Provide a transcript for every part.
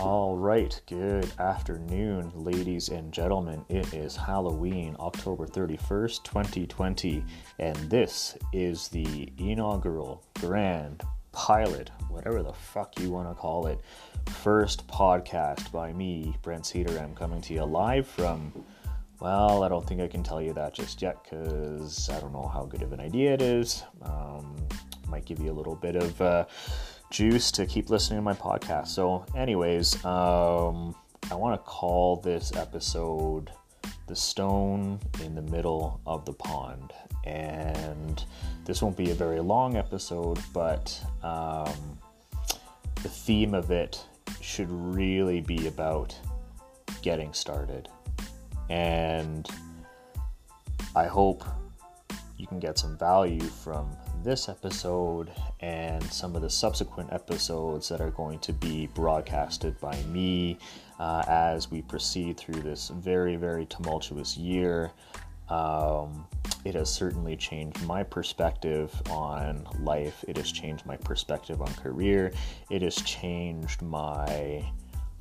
All right, good afternoon, ladies and gentlemen. It is Halloween, October 31st, 2020, and this is the inaugural grand pilot, whatever the fuck you want to call it, first podcast by me, Brent Cedar. I'm coming to you live from. Well, I don't think I can tell you that just yet because I don't know how good of an idea it is. Um, might give you a little bit of. Uh, juice to keep listening to my podcast. So, anyways, um, I want to call this episode The Stone in the Middle of the Pond. And this won't be a very long episode, but um, the theme of it should really be about getting started. And I hope you can get some value from this episode and some of the subsequent episodes that are going to be broadcasted by me uh, as we proceed through this very, very tumultuous year. Um, it has certainly changed my perspective on life. It has changed my perspective on career. It has changed my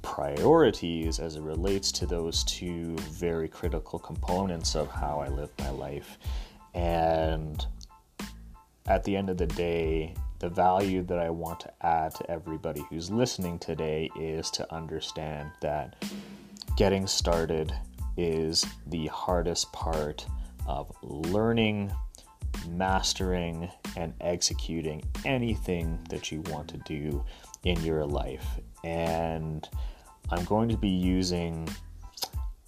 priorities as it relates to those two very critical components of how I live my life. And at the end of the day, the value that I want to add to everybody who's listening today is to understand that getting started is the hardest part of learning, mastering, and executing anything that you want to do in your life. And I'm going to be using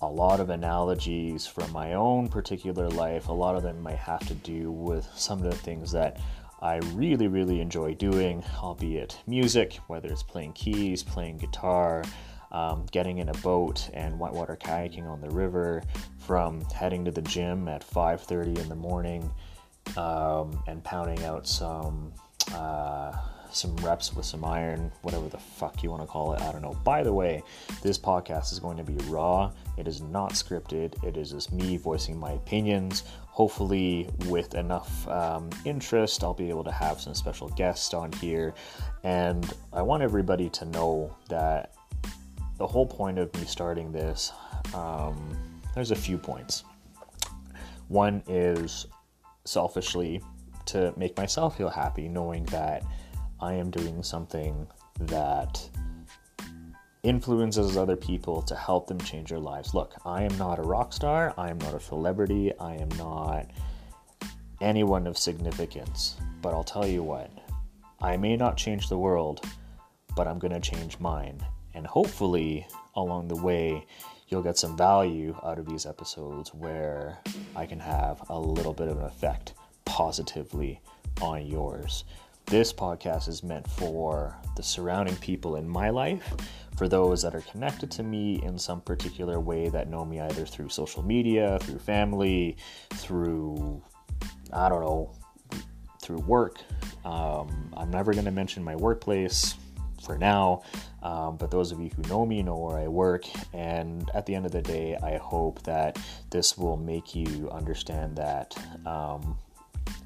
a lot of analogies from my own particular life. A lot of them might have to do with some of the things that I really, really enjoy doing, albeit music, whether it's playing keys, playing guitar, um, getting in a boat and whitewater kayaking on the river, from heading to the gym at 5:30 in the morning um, and pounding out some. Uh, some reps with some iron, whatever the fuck you want to call it. I don't know. By the way, this podcast is going to be raw. It is not scripted. It is just me voicing my opinions. Hopefully, with enough um, interest, I'll be able to have some special guests on here. And I want everybody to know that the whole point of me starting this, um, there's a few points. One is selfishly to make myself feel happy, knowing that I am doing something that influences other people to help them change their lives. Look, I am not a rock star, I am not a celebrity, I am not anyone of significance, but I'll tell you what, I may not change the world, but I'm going to change mine. And hopefully, along the way, you'll get some value out of these episodes where I can have a little bit of an effect positively on yours. This podcast is meant for the surrounding people in my life, for those that are connected to me in some particular way that know me either through social media, through family, through, I don't know, through work. Um, I'm never going to mention my workplace for now, um, but those of you who know me know where I work. And at the end of the day, I hope that this will make you understand that um,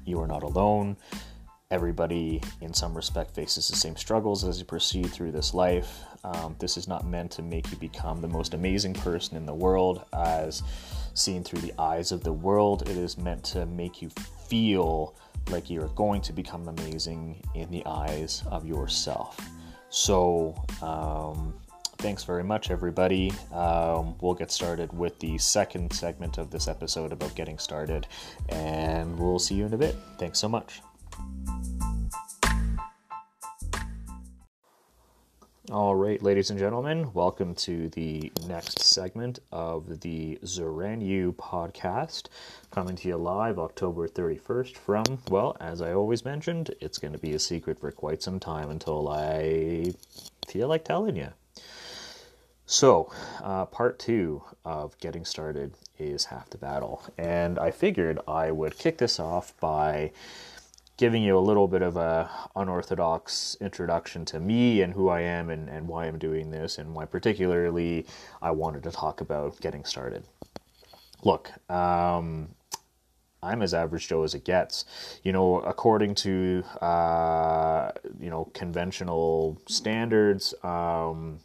you are not alone everybody, in some respect, faces the same struggles as you proceed through this life. Um, this is not meant to make you become the most amazing person in the world as seen through the eyes of the world. It is meant to make you feel like you're going to become amazing in the eyes of yourself. So, um, thanks very much, everybody. Um, we'll get started with the second segment of this episode about getting started, and we'll see you in a bit. Thanks so much. All right, ladies and gentlemen, welcome to the next segment of the Zoranu podcast, coming to you live October 31st from, well, as I always mentioned, it's going to be a secret for quite some time until I feel like telling you. So, uh, part two of getting started is half the battle, and I figured I would kick this off by giving you a little bit of a unorthodox introduction to me and who I am and, and why I'm doing this and why particularly I wanted to talk about getting started. Look, um, I'm as average Joe as it gets. You know, according to uh, you know conventional standards, um,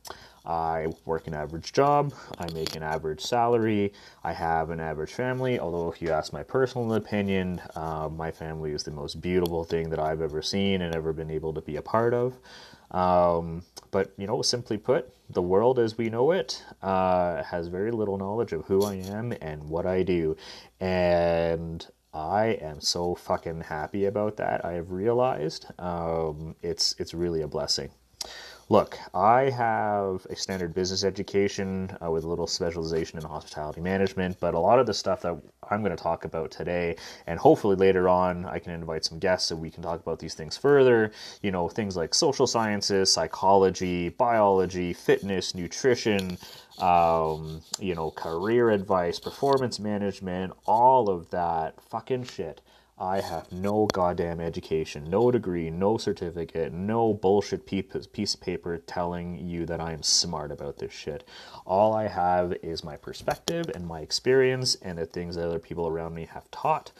I work an average job, I make an average salary, I have an average family. Although, if you ask my personal opinion, uh, my family is the most beautiful thing that I've ever seen and ever been able to be a part of. Um, but, you know, simply put, the world as we know it uh, has very little knowledge of who I am and what I do. And I am so fucking happy about that. I have realized um, it's it's really a blessing. Look, I have a standard business education uh, with a little specialization in hospitality management, but a lot of the stuff that I'm going to talk about today, and hopefully later on, I can invite some guests so we can talk about these things further. You know, things like social sciences, psychology, biology, fitness, nutrition, um, you know, career advice, performance management, all of that fucking shit I have no goddamn education, no degree, no certificate, no bullshit piece of paper telling you that I'm smart about this shit. All I have is my perspective and my experience and the things that other people around me have taught.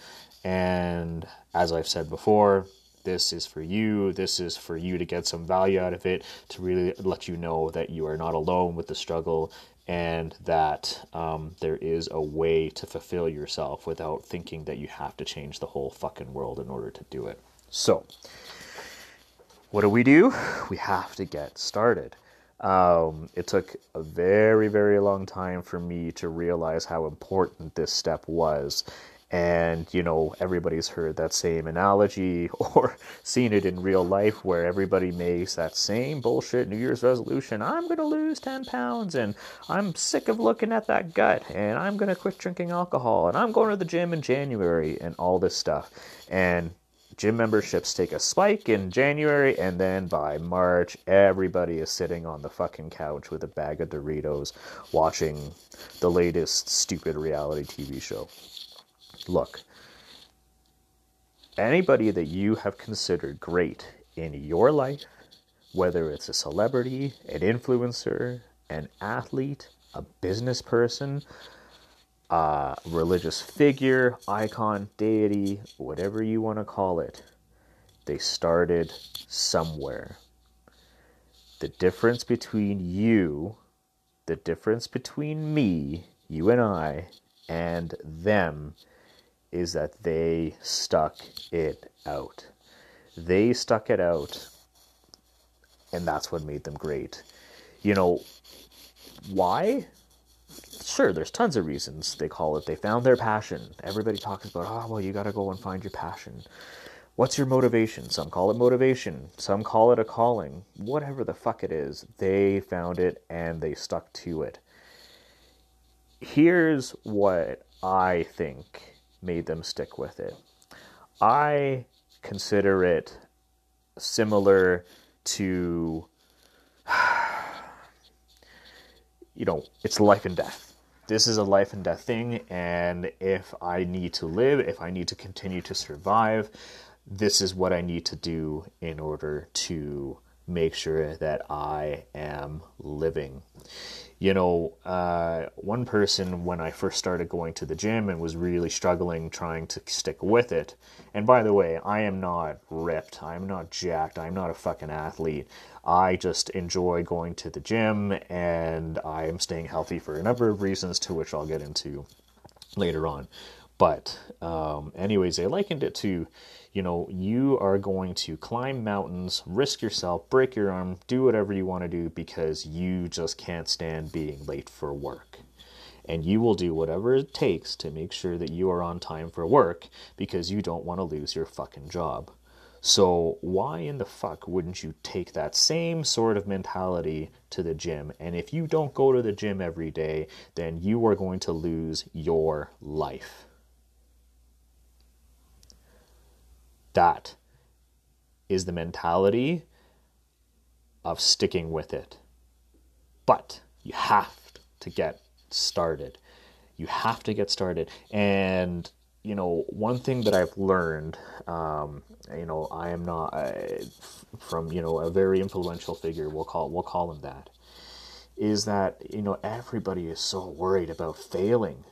And as I've said before, this is for you. This is for you to get some value out of it, to really let you know that you are not alone with the struggle and that um, there is a way to fulfill yourself without thinking that you have to change the whole fucking world in order to do it. So, what do we do? We have to get started. Um, it took a very, very long time for me to realize how important this step was and you know everybody's heard that same analogy or seen it in real life where everybody makes that same bullshit new year's resolution i'm going to lose 10 pounds and i'm sick of looking at that gut and i'm going to quit drinking alcohol and i'm going to the gym in january and all this stuff and gym memberships take a spike in January, and then by March, everybody is sitting on the fucking couch with a bag of Doritos watching the latest stupid reality TV show. Look, anybody that you have considered great in your life, whether it's a celebrity, an influencer, an athlete, a business person, a religious figure, icon, deity, whatever you want to call it, they started somewhere. The difference between you, the difference between me, you and I, and them is that they stuck it out. They stuck it out, and that's what made them great. You know, why? Sure, there's tons of reasons they call it. They found their passion. Everybody talks about, oh, well, you got to go and find your passion. What's your motivation? Some call it motivation, some call it a calling. Whatever the fuck it is, they found it and they stuck to it. Here's what I think made them stick with it. I consider it similar to, you know, it's life and death. This is a life and death thing, and if I need to live, if I need to continue to survive, this is what I need to do in order to make sure that I am living you know, uh, one person when I first started going to the gym and was really struggling trying to stick with it. And by the way, I am not ripped. I'm not jacked. I'm not a fucking athlete. I just enjoy going to the gym and I am staying healthy for a number of reasons to which I'll get into later on. But, um, anyways, I likened it to, you know, you are going to climb mountains, risk yourself, break your arm, do whatever you want to do because you just can't stand being late for work. And you will do whatever it takes to make sure that you are on time for work because you don't want to lose your fucking job. So, why in the fuck wouldn't you take that same sort of mentality to the gym? And if you don't go to the gym every day, then you are going to lose your life. That is the mentality of sticking with it. But you have to get started. You have to get started. And, you know, one thing that I've learned, um, you know, I am not uh, from, you know, a very influential figure, we'll call, we'll call him that, is that, you know, everybody is so worried about failing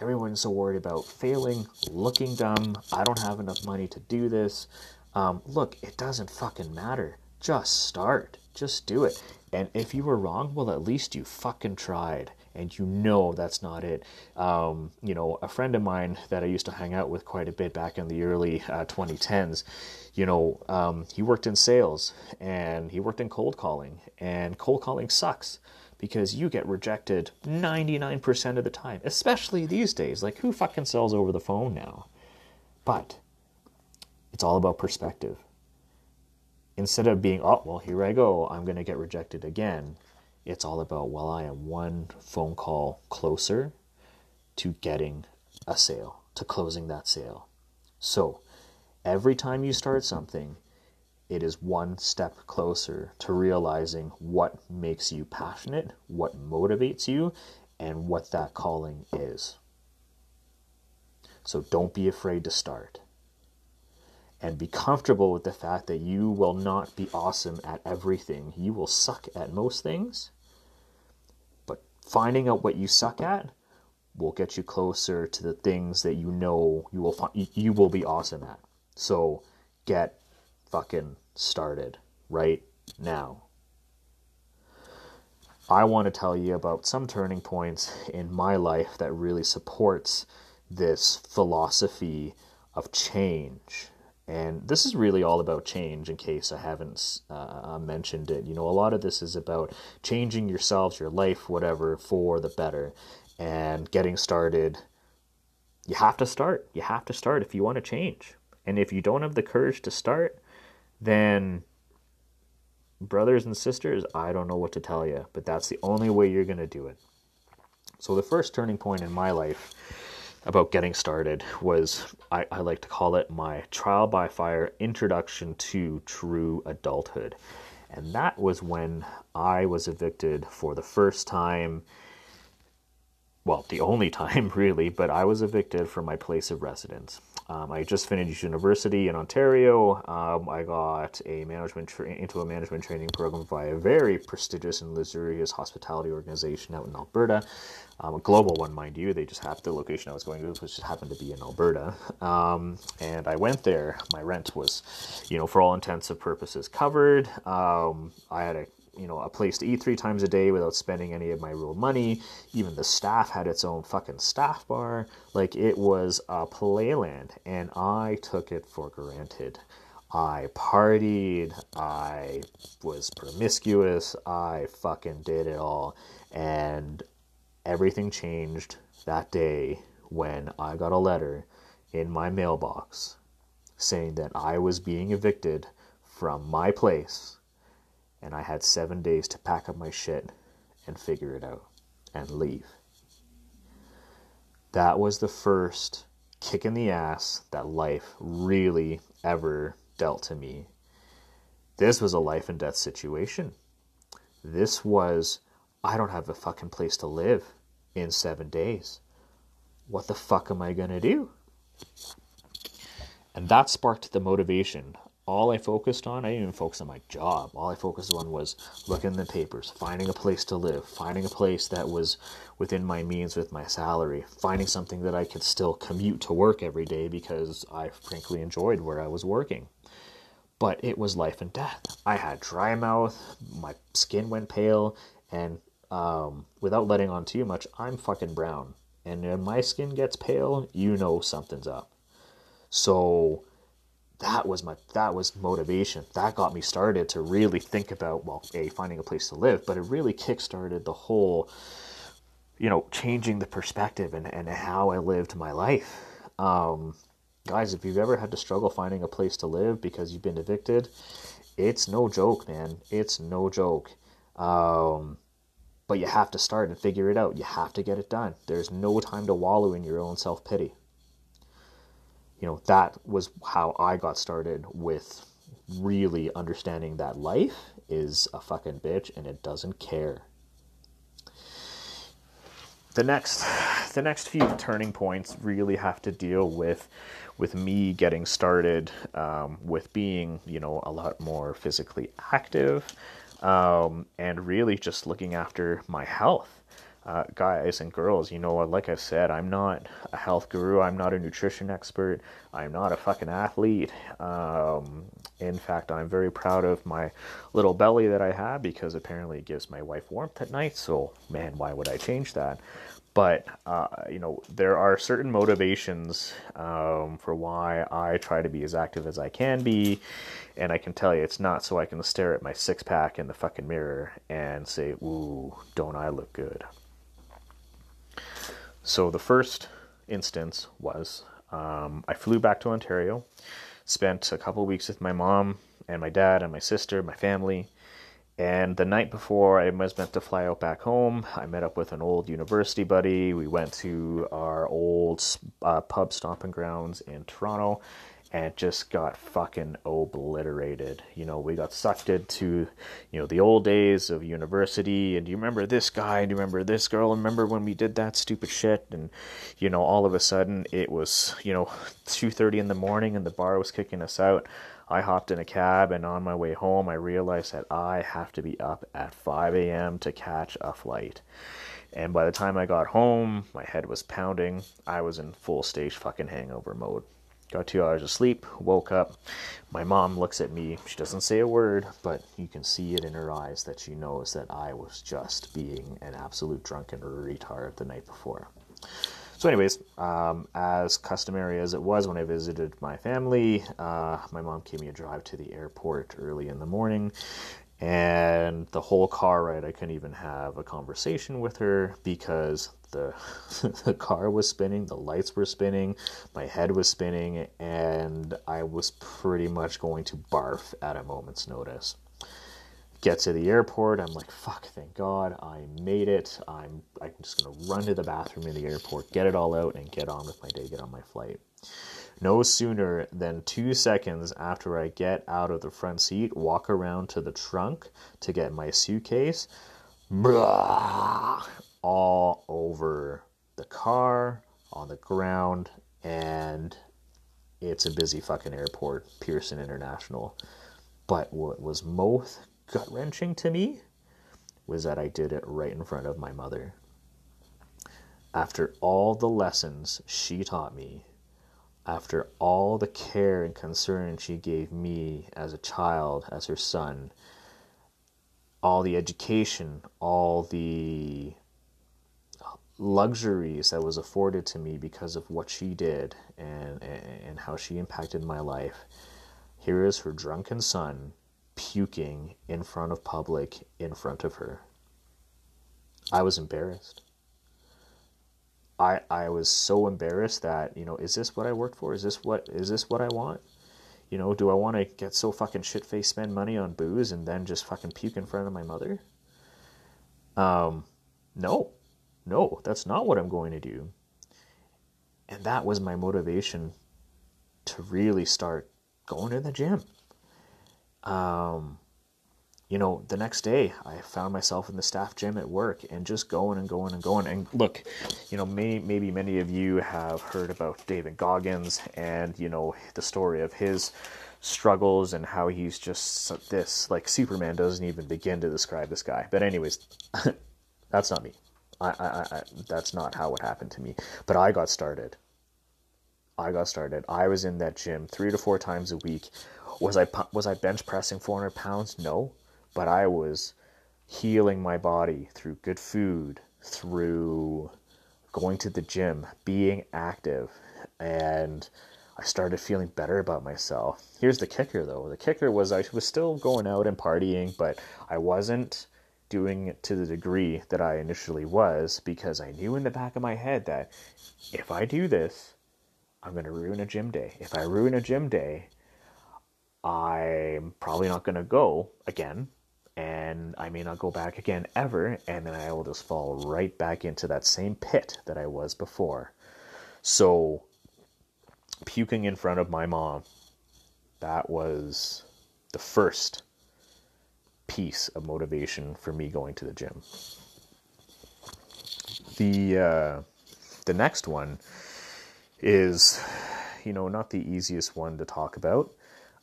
everyone's so worried about failing, looking dumb. I don't have enough money to do this. Um, look, it doesn't fucking matter. Just start. Just do it. And if you were wrong, well, at least you fucking tried and you know that's not it. Um, you know, a friend of mine that I used to hang out with quite a bit back in the early uh, 2010s, you know, um, he worked in sales and he worked in cold calling, and cold calling sucks because you get rejected 99% of the time, especially these days. Like, who fucking sells over the phone now? But it's all about perspective. Instead of being, oh, well, here I go, I'm going to get rejected again, it's all about, well, I am one phone call closer to getting a sale, to closing that sale. So every time you start something, it is one step closer to realizing what makes you passionate, what motivates you, and what that calling is. So don't be afraid to start. And be comfortable with the fact that you will not be awesome at everything. You will suck at most things, But finding out what you suck at will get you closer to the things that you know you will find, you will be awesome at. So get fucking started right now. I want to tell you about some turning points in my life that really supports this philosophy of change and this is really all about change, in case I haven't uh, mentioned it. You know, a lot of this is about changing yourselves, your life, whatever, for the better. And getting started, you have to start. You have to start if you want to change. And if you don't have the courage to start, then, brothers and sisters, I don't know what to tell you, but that's the only way you're going to do it. So, the first turning point in my life about getting started was I, I, like to call it my trial by fire introduction to true adulthood. And that was when I was evicted for the first time. Well, the only time really, but I was evicted from my place of residence. Um, I just finished university in Ontario. Um, I got a management tra- into a management training program by a very prestigious and luxurious hospitality organization out in Alberta, um, a global one, mind you. They just have the location I was going to, which just happened to be in Alberta. Um, and I went there. My rent was, you know, for all intents and purposes, covered. Um, I had a you know a place to eat three times a day without spending any of my real money. Even the staff had its own fucking staff bar. Like it was a playland, and I took it for granted. I partied, I was promiscuous, I fucking did it all, and everything changed that day when I got a letter in my mailbox saying that I was being evicted from my place and I had seven days to pack up my shit and figure it out and leave. That was the first kick in the ass that life really ever dealt to me. This was a life and death situation. This was, I don't have a fucking place to live in seven days. What the fuck am I to do? And that sparked the motivation all I focused on, I didn't even focus on my job. All I focused on was looking in the papers, finding a place to live, finding a place that was within my means with my salary, finding something that I could still commute to work every day because I frankly enjoyed where I was working. But it was life and death. I had dry mouth, my skin went pale, and um, without letting on too much, I'm fucking brown. And when my skin gets pale, you know something's up. So that was my that was motivation. That got me started to really think about well a finding a place to live but it really kick-started the whole you know changing the perspective and, and how i lived my life. Um, guys if you've ever had to struggle finding a place to live because you've been evicted it's no joke man. It's no joke. Um, but you have to start and figure it out. You have to get it done. There's no time to wallow in your own self-pity you know, that was how I got started with really understanding that life is a fucking bitch and it doesn't care. The next the next few turning points really have to deal with with me getting started um, with being, you know, a lot more physically active um, and really just looking after my health. Uh, guys and girls, you know, like I've said, I'm not a health guru. I'm not a nutrition expert. I'm not a fucking athlete. Um, in fact, I'm very proud of my little belly that I have because apparently it gives my wife warmth at night. So, man, why would I change that? But, uh, you know, there are certain motivations um, for why I try to be as active as I can be. And I can tell you, it's not so I can stare at my six pack in the fucking mirror and say, ooh, don't I look good? So the first instance was um, I flew back to Ontario, spent a couple weeks with my mom and my dad and my sister, my family. And the night before I was meant to fly out back home, I met up with an old university buddy. We went to our old uh, pub stomping grounds in Toronto and just got fucking obliterated. You know, we got sucked into, you know, the old days of university. And do you remember this guy? Do you remember this girl? Remember when we did that stupid shit? And, you know, all of a sudden it was, you know, 2.30 in the morning and the bar was kicking us out. I hopped in a cab and on my way home I realized that I have to be up at 5 a.m. to catch a flight. And by the time I got home, my head was pounding. I was in full stage fucking hangover mode. Got two hours of sleep, woke up. My mom looks at me. She doesn't say a word, but you can see it in her eyes that she knows that I was just being an absolute drunken retard the night before. So, anyways, um, as customary as it was when I visited my family, uh, my mom gave me a drive to the airport early in the morning. And the whole car ride, I couldn't even have a conversation with her because the the car was spinning, the lights were spinning, my head was spinning, and I was pretty much going to barf at a moment's notice. Get to the airport, I'm like, fuck, thank God, I made it. I'm I'm just gonna run to the bathroom in the airport, get it all out, and get on with my day, get on my flight. No sooner than two seconds after I get out of the front seat, walk around to the trunk to get my suitcase, all over the car, on the ground, and it's a busy fucking airport, Pearson International. But what was most gut wrenching to me was that I did it right in front of my mother. After all the lessons she taught me, after all the care and concern she gave me as a child, as her son, all the education, all the luxuries that was afforded to me because of what she did and, and how she impacted my life. Here is her drunken son puking in front of public in front of her. I was embarrassed. I I was so embarrassed that, you know, is this what I worked for? Is this what is this what I want? You know, do I want to get so fucking shit faced, spend money on booze, and then just fucking puke in front of my mother? Um, no. No, that's not what I'm going to do. And that was my motivation to really start going to the gym. Um, you know, the next day I found myself in the staff gym at work and just going and going and going. And look, you know, may, maybe many of you have heard about David Goggins and, you know, the story of his struggles and how he's just this, like, Superman doesn't even begin to describe this guy. But, anyways, that's not me. I, I, I, that's not how it happened to me. But I got started. I got started. I was in that gym three to four times a week. Was I was I bench pressing 400 pounds? No, but I was healing my body through good food, through going to the gym, being active, and I started feeling better about myself. Here's the kicker though. The kicker was I was still going out and partying, but I wasn't doing it to the degree that I initially was because I knew in the back of my head that if I do this, I'm going to ruin a gym day. If I ruin a gym day, I'm probably not going to go again and I may not go back again ever, and then I will just fall right back into that same pit that I was before. So, puking in front of my mom, that was the first piece of motivation for me going to the gym. The uh, the next one is, you know, not the easiest one to talk about.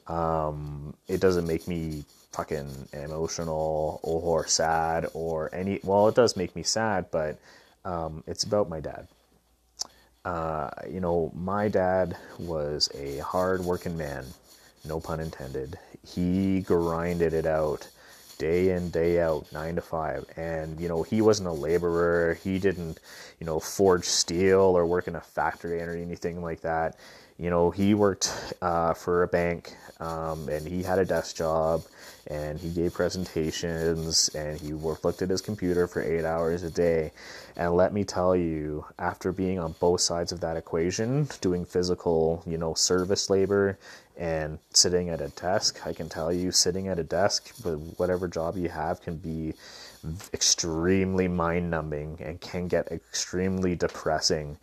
Um, it doesn't make me fucking emotional or sad or any. Well, it does make me sad, but um, it's about my dad. Uh, you know, my dad was a hard working man, no pun intended. He grinded it out day in, day out, nine to five. And, you know, he wasn't a laborer. He didn't, you know, forge steel or work in a factory or anything like that. You know, he worked uh, for a bank um, and he had a desk job and he gave presentations and he worked, looked at his computer for eight hours a day. And let me tell you, after being on both sides of that equation, doing physical, you know, service labor and sitting at a desk, I can tell you, sitting at a desk with whatever job you have can be extremely mind numbing and can get extremely depressing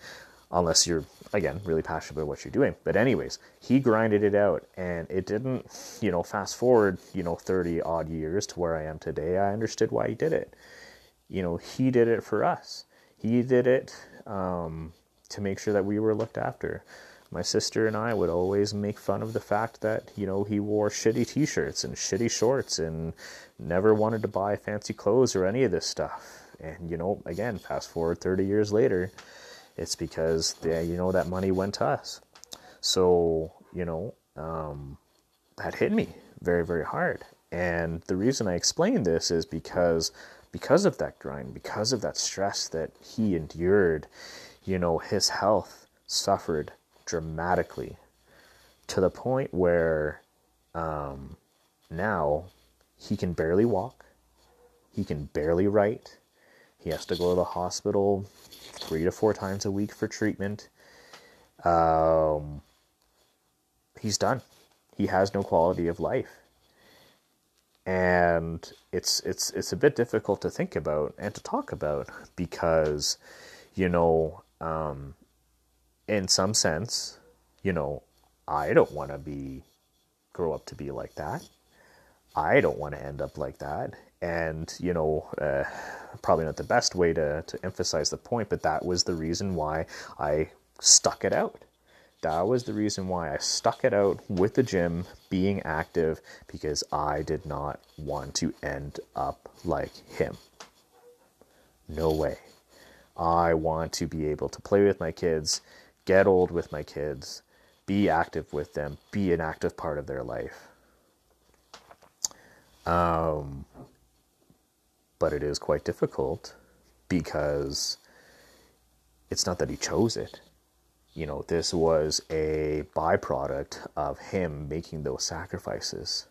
unless you're again really passionate about what you're doing. But anyways he grinded it out and it didn't you know fast forward you know 30 odd years to where i am today i understood why he did it. You know he did it for us. He did it um, to make sure that we were looked after my sister and i would always make fun of the fact that you know he wore shitty t-shirts and shitty shorts and never wanted to buy fancy clothes or any of this stuff and you know again fast forward 30 years later it's because they, you know that money went to us. So you know um, that hit me very very hard. And the reason I explain this is because because of that grind, because of that stress that he endured, you know, his health suffered dramatically to the point where um, now he can barely walk, he can barely write, he has to go to the hospital three to four times a week for treatment. Um, he's done. He has no quality of life. And it's it's it's a bit difficult to think about and to talk about because, you know, um, in some sense, you know, I don't want to be grow up to be like that. I don't want to end up like that. And you know uh, probably not the best way to, to emphasize the point but that was the reason why i stuck it out. That was the reason why i stuck it out with the gym being active because i did not want to end up like him. No way. I want to be able to play with my kids get old with my kids be active with them be an active part of their life um, but it is quite difficult because it's not that he chose it. You know, this was a byproduct of him making those sacrifices.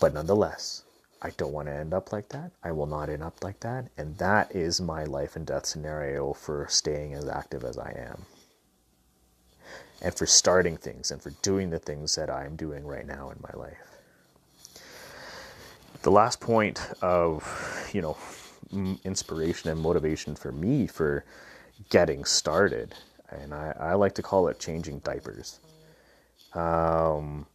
But nonetheless, I don't want to end up like that. I will not end up like that. And that is my life and death scenario for staying as active as I am. And for starting things and for doing the things that I'm doing right now in my life the last point of you know inspiration and motivation for me for getting started and i, I like to call it changing diapers um,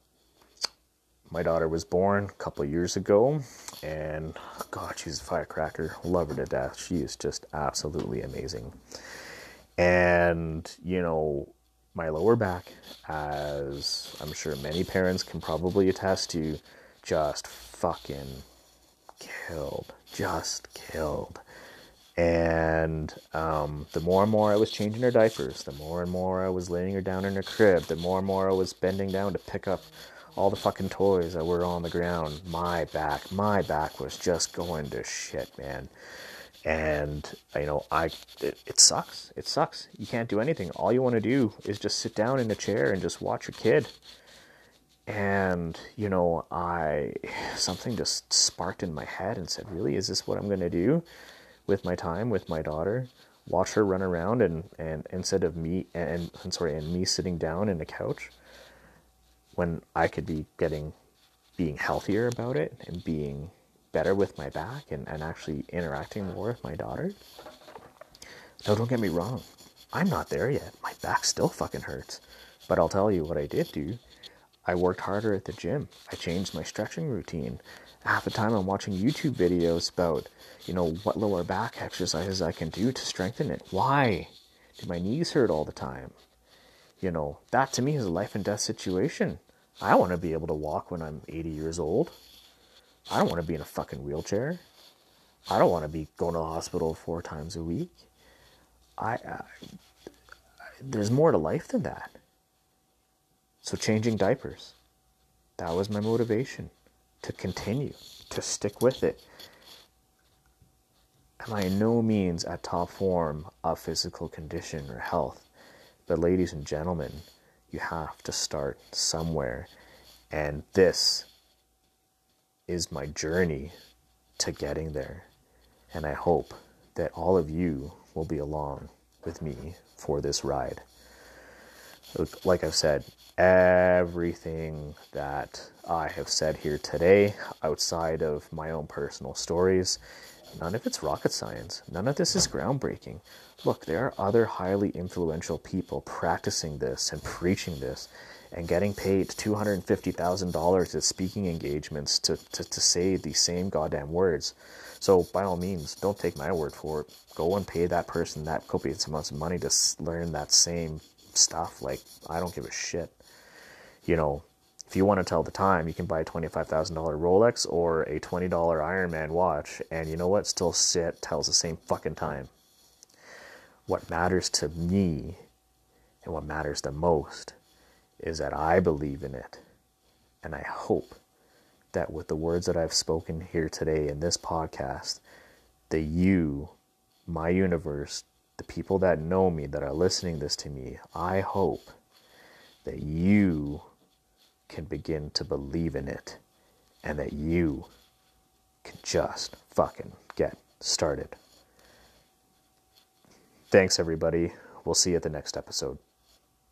my daughter was born a couple years ago and god she's a firecracker. Love her to death. She is just absolutely amazing. And you know my lower back as i'm sure many parents can probably attest to just fucking killed, just killed. And um, the more and more I was changing her diapers, the more and more I was laying her down in her crib, the more and more I was bending down to pick up all the fucking toys that were on the ground. My back, my back was just going to shit, man. And you know, I it, it sucks. It sucks. You can't do anything. All you want to do is just sit down in a chair and just watch your kid and you know i something just sparked in my head and said really is this what i'm going to do with my time with my daughter watch her run around and and instead of me and, and sorry and me sitting down in the couch when i could be getting being healthier about it and being better with my back and, and actually interacting more with my daughter no don't get me wrong i'm not there yet my back still fucking hurts but i'll tell you what i did do I worked harder at the gym. I changed my stretching routine. Half the time I'm watching YouTube videos about, you know, what lower back exercises I can do to strengthen it. Why do my knees hurt all the time? You know, that to me is a life and death situation. I want to be able to walk when I'm 80 years old. I don't want to be in a fucking wheelchair. I don't want to be going to the hospital four times a week. I, I there's more to life than that. So changing diapers, that was my motivation to continue, to stick with it. Am I in no means at top form of physical condition or health? But ladies and gentlemen, you have to start somewhere. And this is my journey to getting there. And I hope that all of you will be along with me for this ride. Like I've said, everything that I have said here today, outside of my own personal stories, none of it's rocket science. None of this is groundbreaking. Look, there are other highly influential people practicing this and preaching this and getting paid $250,000 at speaking engagements to, to, to say the same goddamn words. So, by all means, don't take my word for it. Go and pay that person that copious amounts of money to learn that same stuff. Like, I don't give a shit. You know, if you want to tell the time, you can buy a $25,000 Rolex or a $20 Ironman watch, and you know what? Still sit tells the same fucking time. What matters to me and what matters the most is that I believe in it. And I hope that with the words that I've spoken here today in this podcast, the you, my universe, the people that know me, that are listening this to me, I hope that you can begin to believe in it and that you can just fucking get started. Thanks, everybody. We'll see you at the next episode.